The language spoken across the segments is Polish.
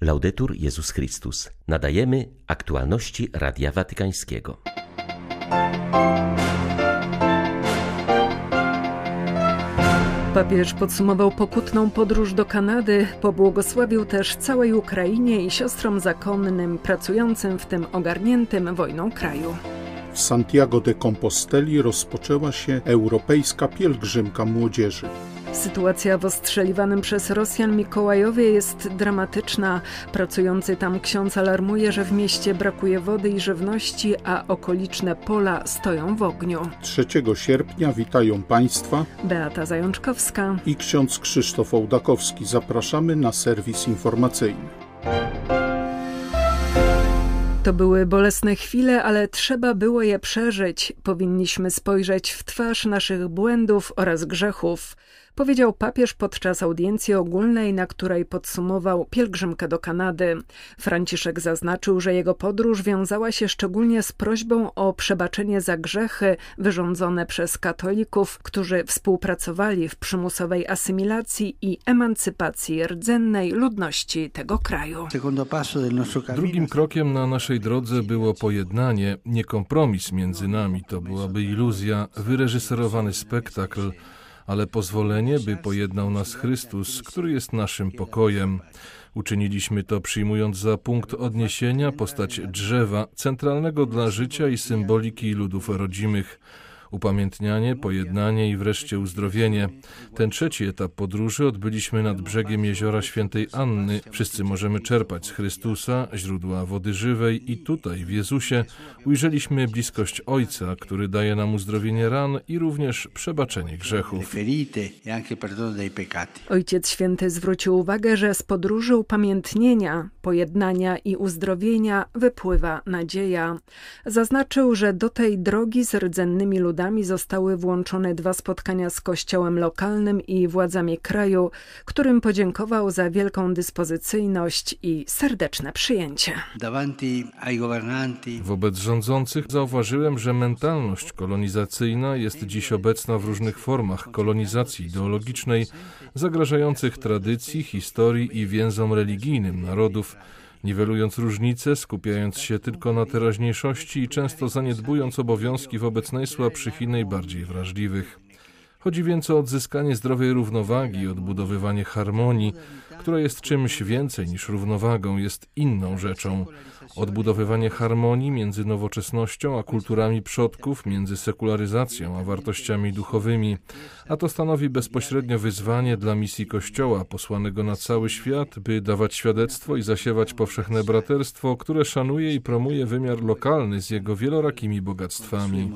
Laudetur Jezus Chrystus. Nadajemy aktualności Radia Watykańskiego. Papież podsumował pokutną podróż do Kanady, pobłogosławił też całej Ukrainie i siostrom zakonnym pracującym w tym ogarniętym wojną kraju. W Santiago de Composteli rozpoczęła się europejska pielgrzymka młodzieży. Sytuacja w ostrzeliwanym przez Rosjan Mikołajowie jest dramatyczna. Pracujący tam ksiądz alarmuje, że w mieście brakuje wody i żywności, a okoliczne pola stoją w ogniu. 3 sierpnia witają Państwa Beata Zajączkowska i ksiądz Krzysztof Ołdakowski. Zapraszamy na serwis informacyjny. To były bolesne chwile, ale trzeba było je przeżyć. Powinniśmy spojrzeć w twarz naszych błędów oraz grzechów powiedział papież podczas audiencji ogólnej, na której podsumował pielgrzymkę do Kanady. Franciszek zaznaczył, że jego podróż wiązała się szczególnie z prośbą o przebaczenie za grzechy wyrządzone przez katolików, którzy współpracowali w przymusowej asymilacji i emancypacji rdzennej ludności tego kraju. Drugim krokiem na naszej drodze było pojednanie, nie kompromis między nami. To byłaby iluzja, wyreżyserowany spektakl ale pozwolenie, by pojednał nas Chrystus, który jest naszym pokojem. Uczyniliśmy to przyjmując za punkt odniesienia postać drzewa, centralnego dla życia i symboliki ludów rodzimych upamiętnianie, pojednanie i wreszcie uzdrowienie. Ten trzeci etap podróży odbyliśmy nad brzegiem jeziora Świętej Anny. Wszyscy możemy czerpać z Chrystusa, źródła wody żywej i tutaj, w Jezusie, ujrzeliśmy bliskość Ojca, który daje nam uzdrowienie ran i również przebaczenie grzechów. Ojciec Święty zwrócił uwagę, że z podróży upamiętnienia, pojednania i uzdrowienia wypływa nadzieja. Zaznaczył, że do tej drogi z rdzennymi ludami narodami zostały włączone dwa spotkania z kościołem lokalnym i władzami kraju, którym podziękował za wielką dyspozycyjność i serdeczne przyjęcie. Wobec rządzących zauważyłem, że mentalność kolonizacyjna jest dziś obecna w różnych formach kolonizacji ideologicznej, zagrażających tradycji, historii i więzom religijnym narodów niwelując różnice, skupiając się tylko na teraźniejszości i często zaniedbując obowiązki wobec najsłabszych i najbardziej wrażliwych. Chodzi więc o odzyskanie zdrowej równowagi, odbudowywanie harmonii, która jest czymś więcej niż równowagą, jest inną rzeczą. Odbudowywanie harmonii między nowoczesnością a kulturami przodków, między sekularyzacją a wartościami duchowymi, a to stanowi bezpośrednio wyzwanie dla misji Kościoła posłanego na cały świat, by dawać świadectwo i zasiewać powszechne braterstwo, które szanuje i promuje wymiar lokalny z jego wielorakimi bogactwami.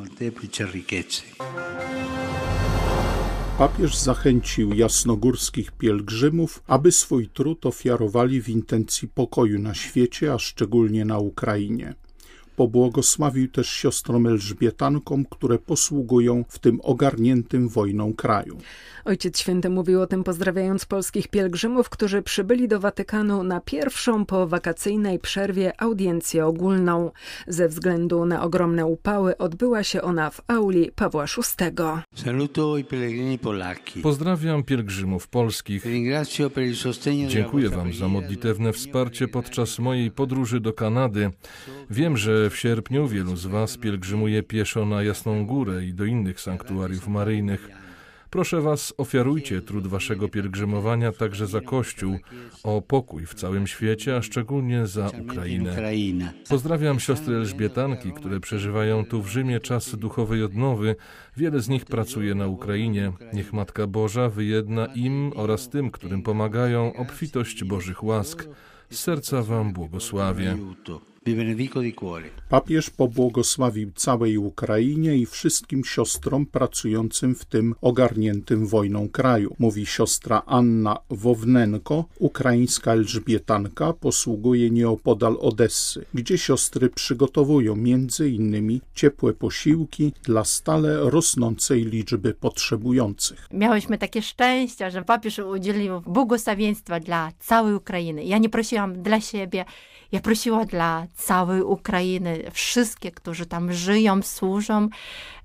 Papież zachęcił jasnogórskich pielgrzymów, aby swój trud ofiarowali w intencji pokoju na świecie, a szczególnie na Ukrainie. Pobłogosławił też siostrom Elżbietankom, które posługują w tym ogarniętym wojną kraju. Ojciec Święty mówił o tym pozdrawiając polskich pielgrzymów, którzy przybyli do Watykanu na pierwszą po wakacyjnej przerwie audiencję ogólną. Ze względu na ogromne upały odbyła się ona w auli Pawła VI. Pozdrawiam pielgrzymów polskich. Dziękuję Wam za modlitewne wsparcie podczas mojej podróży do Kanady. Wiem, że w sierpniu wielu z Was pielgrzymuje pieszo na Jasną Górę i do innych sanktuariów maryjnych. Proszę Was, ofiarujcie trud Waszego pielgrzymowania także za Kościół, o pokój w całym świecie, a szczególnie za Ukrainę. Pozdrawiam siostry Elżbietanki, które przeżywają tu w Rzymie czas duchowej odnowy. Wiele z nich pracuje na Ukrainie. Niech Matka Boża wyjedna im oraz tym, którym pomagają, obfitość Bożych łask. Z serca Wam błogosławię. Papież pobłogosławił całej Ukrainie i wszystkim siostrom pracującym w tym ogarniętym wojną kraju. Mówi siostra Anna Wownenko, ukraińska Elżbietanka, posługuje nieopodal Odessy, gdzie siostry przygotowują między innymi ciepłe posiłki dla stale rosnącej liczby potrzebujących. Miałyśmy takie szczęście, że papież udzielił błogosławieństwa dla całej Ukrainy. Ja nie prosiłam dla siebie, ja prosiła dla całej Ukrainy, wszystkie, którzy tam żyją, służą,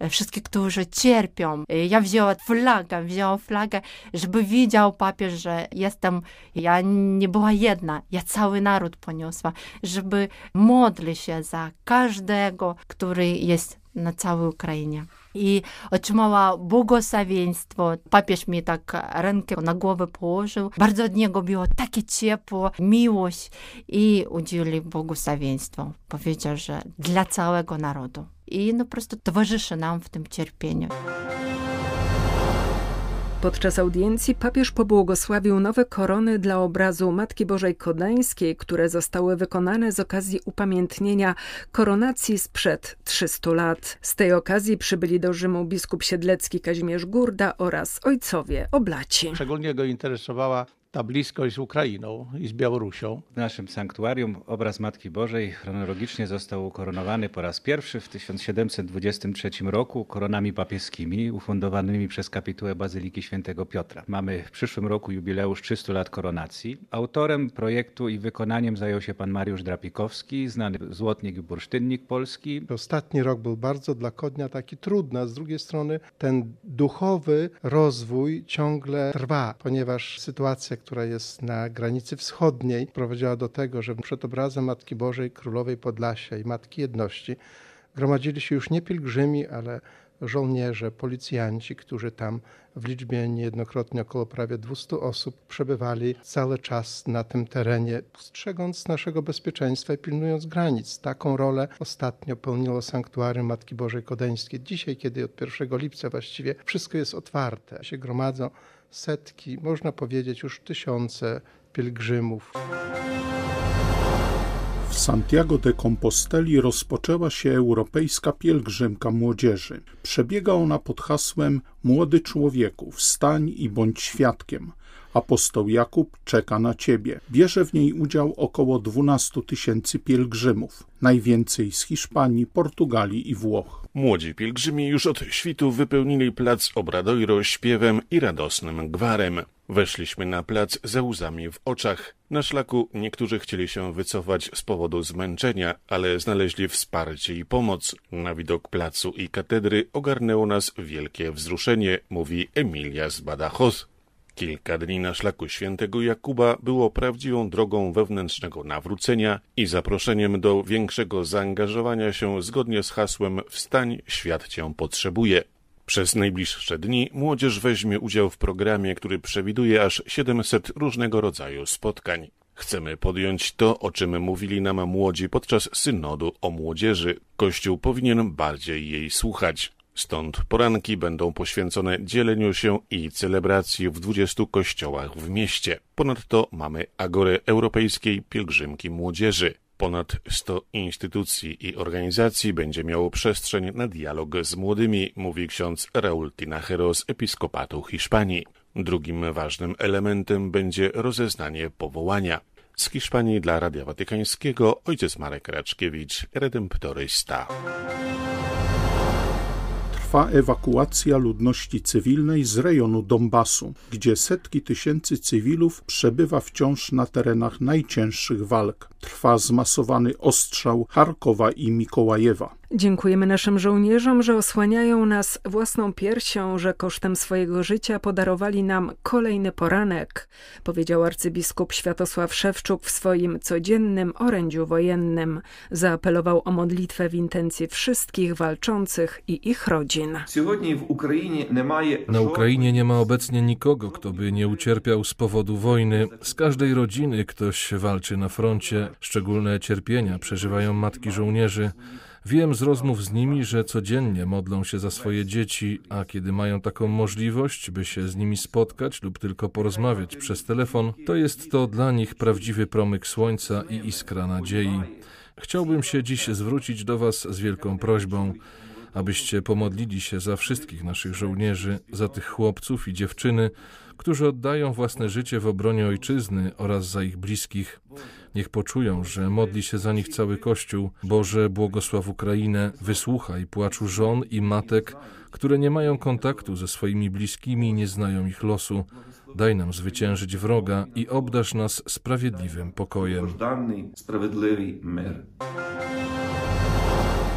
wszystkie, którzy cierpią. Ja wzięła flagę, wzięła flagę, żeby widział papież, że jestem, ja nie była jedna, ja cały naród poniosła, żeby modlić się za każdego, który jest na całej Ukrainie. I otrzymała błogosławieństwo. Papież mi tak rękę na głowę położył. Bardzo od niego było takie ciepło, miłość i udzielił błogosławieństwo. Powiedział, że dla całego narodu. I no po prostu towarzyszy nam w tym cierpieniu. Podczas audiencji papież pobłogosławił nowe korony dla obrazu Matki Bożej Kodańskiej, które zostały wykonane z okazji upamiętnienia koronacji sprzed 300 lat. Z tej okazji przybyli do Rzymu biskup siedlecki Kazimierz Gurda oraz ojcowie oblaci. Szczególnie go interesowała ta bliskość z Ukrainą i z Białorusią. W naszym sanktuarium obraz Matki Bożej chronologicznie został ukoronowany po raz pierwszy w 1723 roku koronami papieskimi ufundowanymi przez kapitułę Bazyliki Świętego Piotra. Mamy w przyszłym roku jubileusz 300 lat koronacji. Autorem projektu i wykonaniem zajął się pan Mariusz Drapikowski, znany złotnik i bursztynnik polski. Ostatni rok był bardzo dla Kodnia taki trudny, a z drugiej strony ten duchowy rozwój ciągle trwa, ponieważ sytuacja, która jest na granicy wschodniej, prowadziła do tego, że przed obrazem Matki Bożej Królowej Podlasia i Matki Jedności gromadzili się już nie pielgrzymi, ale żołnierze, policjanci, którzy tam w liczbie niejednokrotnie około prawie 200 osób przebywali cały czas na tym terenie, strzegąc naszego bezpieczeństwa i pilnując granic. Taką rolę ostatnio pełniło sanktuarium Matki Bożej Kodeńskiej. Dzisiaj, kiedy od 1 lipca właściwie wszystko jest otwarte, się gromadzą setki, można powiedzieć już tysiące pielgrzymów. W Santiago de Composteli rozpoczęła się europejska pielgrzymka młodzieży. Przebiega ona pod hasłem Młody człowieku, wstań i bądź świadkiem. Apostoł Jakub czeka na ciebie. Bierze w niej udział około 12 tysięcy pielgrzymów, najwięcej z Hiszpanii, Portugalii i Włoch. Młodzi pielgrzymi już od świtu wypełnili plac Obradoiro śpiewem i radosnym gwarem. Weszliśmy na plac ze łzami w oczach. Na szlaku niektórzy chcieli się wycofać z powodu zmęczenia, ale znaleźli wsparcie i pomoc. Na widok placu i katedry ogarnęło nas wielkie wzruszenie, mówi Emilia z Badajoz. Kilka dni na szlaku świętego Jakuba było prawdziwą drogą wewnętrznego nawrócenia i zaproszeniem do większego zaangażowania się zgodnie z hasłem Wstań, świat cię potrzebuje. Przez najbliższe dni młodzież weźmie udział w programie, który przewiduje aż 700 różnego rodzaju spotkań. Chcemy podjąć to, o czym mówili nam młodzi podczas synodu o młodzieży. Kościół powinien bardziej jej słuchać. Stąd poranki będą poświęcone dzieleniu się i celebracji w 20 kościołach w mieście. Ponadto mamy Agorę Europejskiej Pielgrzymki Młodzieży. Ponad 100 instytucji i organizacji będzie miało przestrzeń na dialog z młodymi, mówi ksiądz Raul Tinajero z Episkopatu Hiszpanii. Drugim ważnym elementem będzie rozeznanie powołania. Z Hiszpanii dla Radia Watykańskiego ojciec Marek Raczkiewicz, redemptorysta trwa ewakuacja ludności cywilnej z rejonu Donbasu, gdzie setki tysięcy cywilów przebywa wciąż na terenach najcięższych walk. Trwa zmasowany ostrzał Charkowa i Mikołajewa. Dziękujemy naszym żołnierzom, że osłaniają nas własną piersią, że kosztem swojego życia podarowali nam kolejny poranek, powiedział arcybiskup Światosław Szewczuk w swoim codziennym orędziu wojennym. Zaapelował o modlitwę w intencji wszystkich walczących i ich rodzin. Na Ukrainie nie ma obecnie nikogo, kto by nie ucierpiał z powodu wojny. Z każdej rodziny ktoś walczy na froncie. Szczególne cierpienia przeżywają matki żołnierzy. Wiem z rozmów z nimi, że codziennie modlą się za swoje dzieci, a kiedy mają taką możliwość, by się z nimi spotkać lub tylko porozmawiać przez telefon, to jest to dla nich prawdziwy promyk słońca i iskra nadziei. Chciałbym się dziś zwrócić do Was z wielką prośbą, abyście pomodlili się za wszystkich naszych żołnierzy, za tych chłopców i dziewczyny, którzy oddają własne życie w obronie ojczyzny oraz za ich bliskich. Niech poczują, że modli się za nich cały Kościół. Boże, błogosław Ukrainę, wysłuchaj płaczu żon i matek, które nie mają kontaktu ze swoimi bliskimi i nie znają ich losu. Daj nam zwyciężyć wroga i obdasz nas sprawiedliwym pokojem.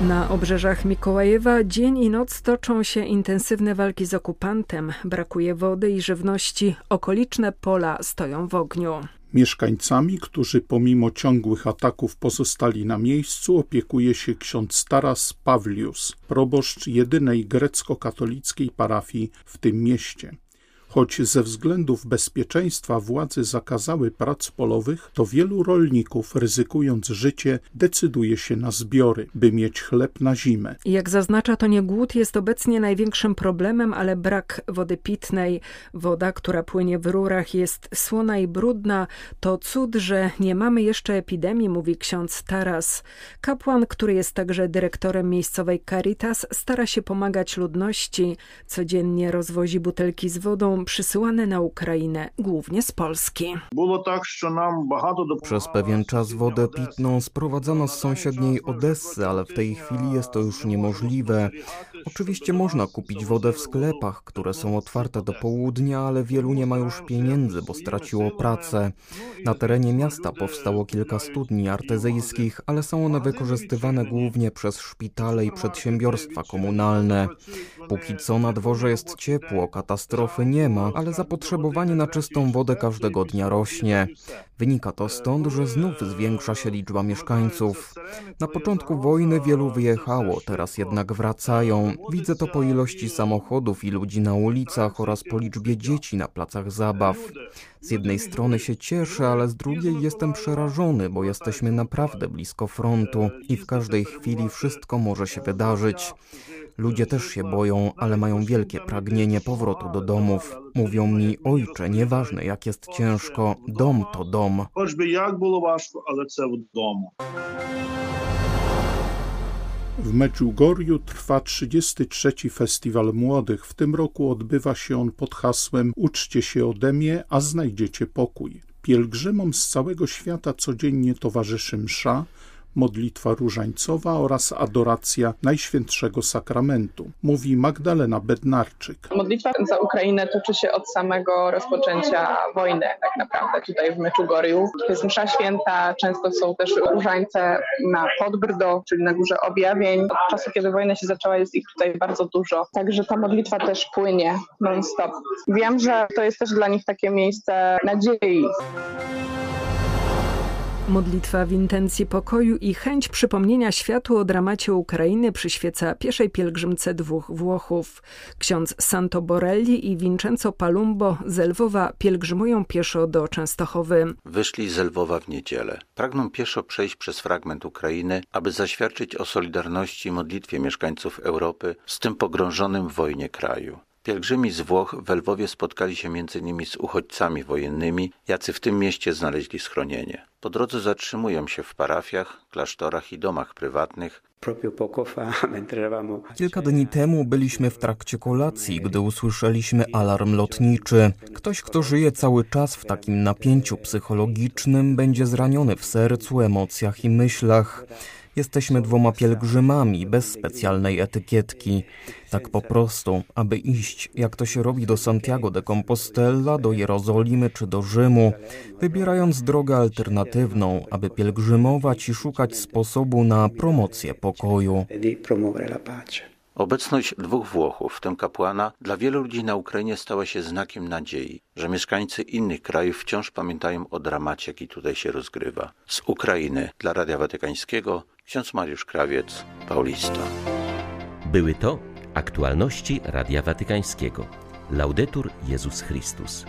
Na obrzeżach Mikołajewa dzień i noc toczą się intensywne walki z okupantem. Brakuje wody i żywności. Okoliczne pola stoją w ogniu. Mieszkańcami, którzy pomimo ciągłych ataków pozostali na miejscu, opiekuje się ksiądz Taras Pawlius, proboszcz jedynej grecko-katolickiej parafii w tym mieście. Choć ze względów bezpieczeństwa władze zakazały prac polowych, to wielu rolników, ryzykując życie, decyduje się na zbiory, by mieć chleb na zimę. Jak zaznacza, to nie głód jest obecnie największym problemem, ale brak wody pitnej. Woda, która płynie w rurach, jest słona i brudna. To cud, że nie mamy jeszcze epidemii, mówi ksiądz Taras. Kapłan, który jest także dyrektorem miejscowej Caritas, stara się pomagać ludności. Codziennie rozwozi butelki z wodą, przysyłane na Ukrainę, głównie z Polski. Przez pewien czas wodę pitną sprowadzano z sąsiedniej Odessy, ale w tej chwili jest to już niemożliwe. Oczywiście można kupić wodę w sklepach, które są otwarte do południa, ale wielu nie ma już pieniędzy, bo straciło pracę. Na terenie miasta powstało kilka studni artezyjskich, ale są one wykorzystywane głównie przez szpitale i przedsiębiorstwa komunalne. Póki co na dworze jest ciepło, katastrofy nie ma, ale zapotrzebowanie na czystą wodę każdego dnia rośnie. Wynika to stąd, że znów zwiększa się liczba mieszkańców. Na początku wojny wielu wyjechało, teraz jednak wracają. Widzę to po ilości samochodów i ludzi na ulicach oraz po liczbie dzieci na placach zabaw. Z jednej strony się cieszę, ale z drugiej jestem przerażony, bo jesteśmy naprawdę blisko frontu i w każdej chwili wszystko może się wydarzyć. Ludzie też się boją, ale mają wielkie pragnienie powrotu do domów. Mówią mi, ojcze, nieważne jak jest ciężko, dom to dom. Choćby jak było ważko, ale w domu. W Medjugorju trwa 33. Festiwal Młodych. W tym roku odbywa się on pod hasłem Uczcie się ode mnie, a znajdziecie pokój. Pielgrzymom z całego świata codziennie towarzyszy msza, modlitwa różańcowa oraz adoracja Najświętszego Sakramentu, mówi Magdalena Bednarczyk. Modlitwa za Ukrainę toczy się od samego rozpoczęcia wojny tak naprawdę tutaj w Meczugorju. Jest msza święta, często są też różańce na Podbrdo, czyli na Górze Objawień. Od czasu, kiedy wojna się zaczęła, jest ich tutaj bardzo dużo. Także ta modlitwa też płynie non-stop. Wiem, że to jest też dla nich takie miejsce nadziei. Modlitwa w intencji pokoju i chęć przypomnienia światu o dramacie Ukrainy przyświeca pieszej pielgrzymce dwóch Włochów. Ksiądz Santo Borelli i Vincenzo Palumbo z Lwowa pielgrzymują pieszo do Częstochowy. Wyszli z Lwowa w niedzielę. Pragną pieszo przejść przez fragment Ukrainy, aby zaświadczyć o solidarności i modlitwie mieszkańców Europy z tym pogrążonym w wojnie kraju. Pielgrzymi z Włoch w Lwowie spotkali się m.in. z uchodźcami wojennymi, jacy w tym mieście znaleźli schronienie. Po drodze zatrzymują się w parafiach, klasztorach i domach prywatnych. Kilka dni temu byliśmy w trakcie kolacji, gdy usłyszeliśmy alarm lotniczy. Ktoś, kto żyje cały czas w takim napięciu psychologicznym, będzie zraniony w sercu, emocjach i myślach. Jesteśmy dwoma pielgrzymami, bez specjalnej etykietki. Tak po prostu, aby iść, jak to się robi do Santiago de Compostela, do Jerozolimy czy do Rzymu, wybierając drogę alternatywną, aby pielgrzymować i szukać sposobu na promocję pokoju. Obecność dwóch Włochów, w tym kapłana, dla wielu ludzi na Ukrainie stała się znakiem nadziei, że mieszkańcy innych krajów wciąż pamiętają o dramacie, jaki tutaj się rozgrywa. Z Ukrainy dla Radia Watykańskiego ksiądz Mariusz Krawiec, Paulista. Były to aktualności Radia Watykańskiego. Laudetur Jezus Chrystus.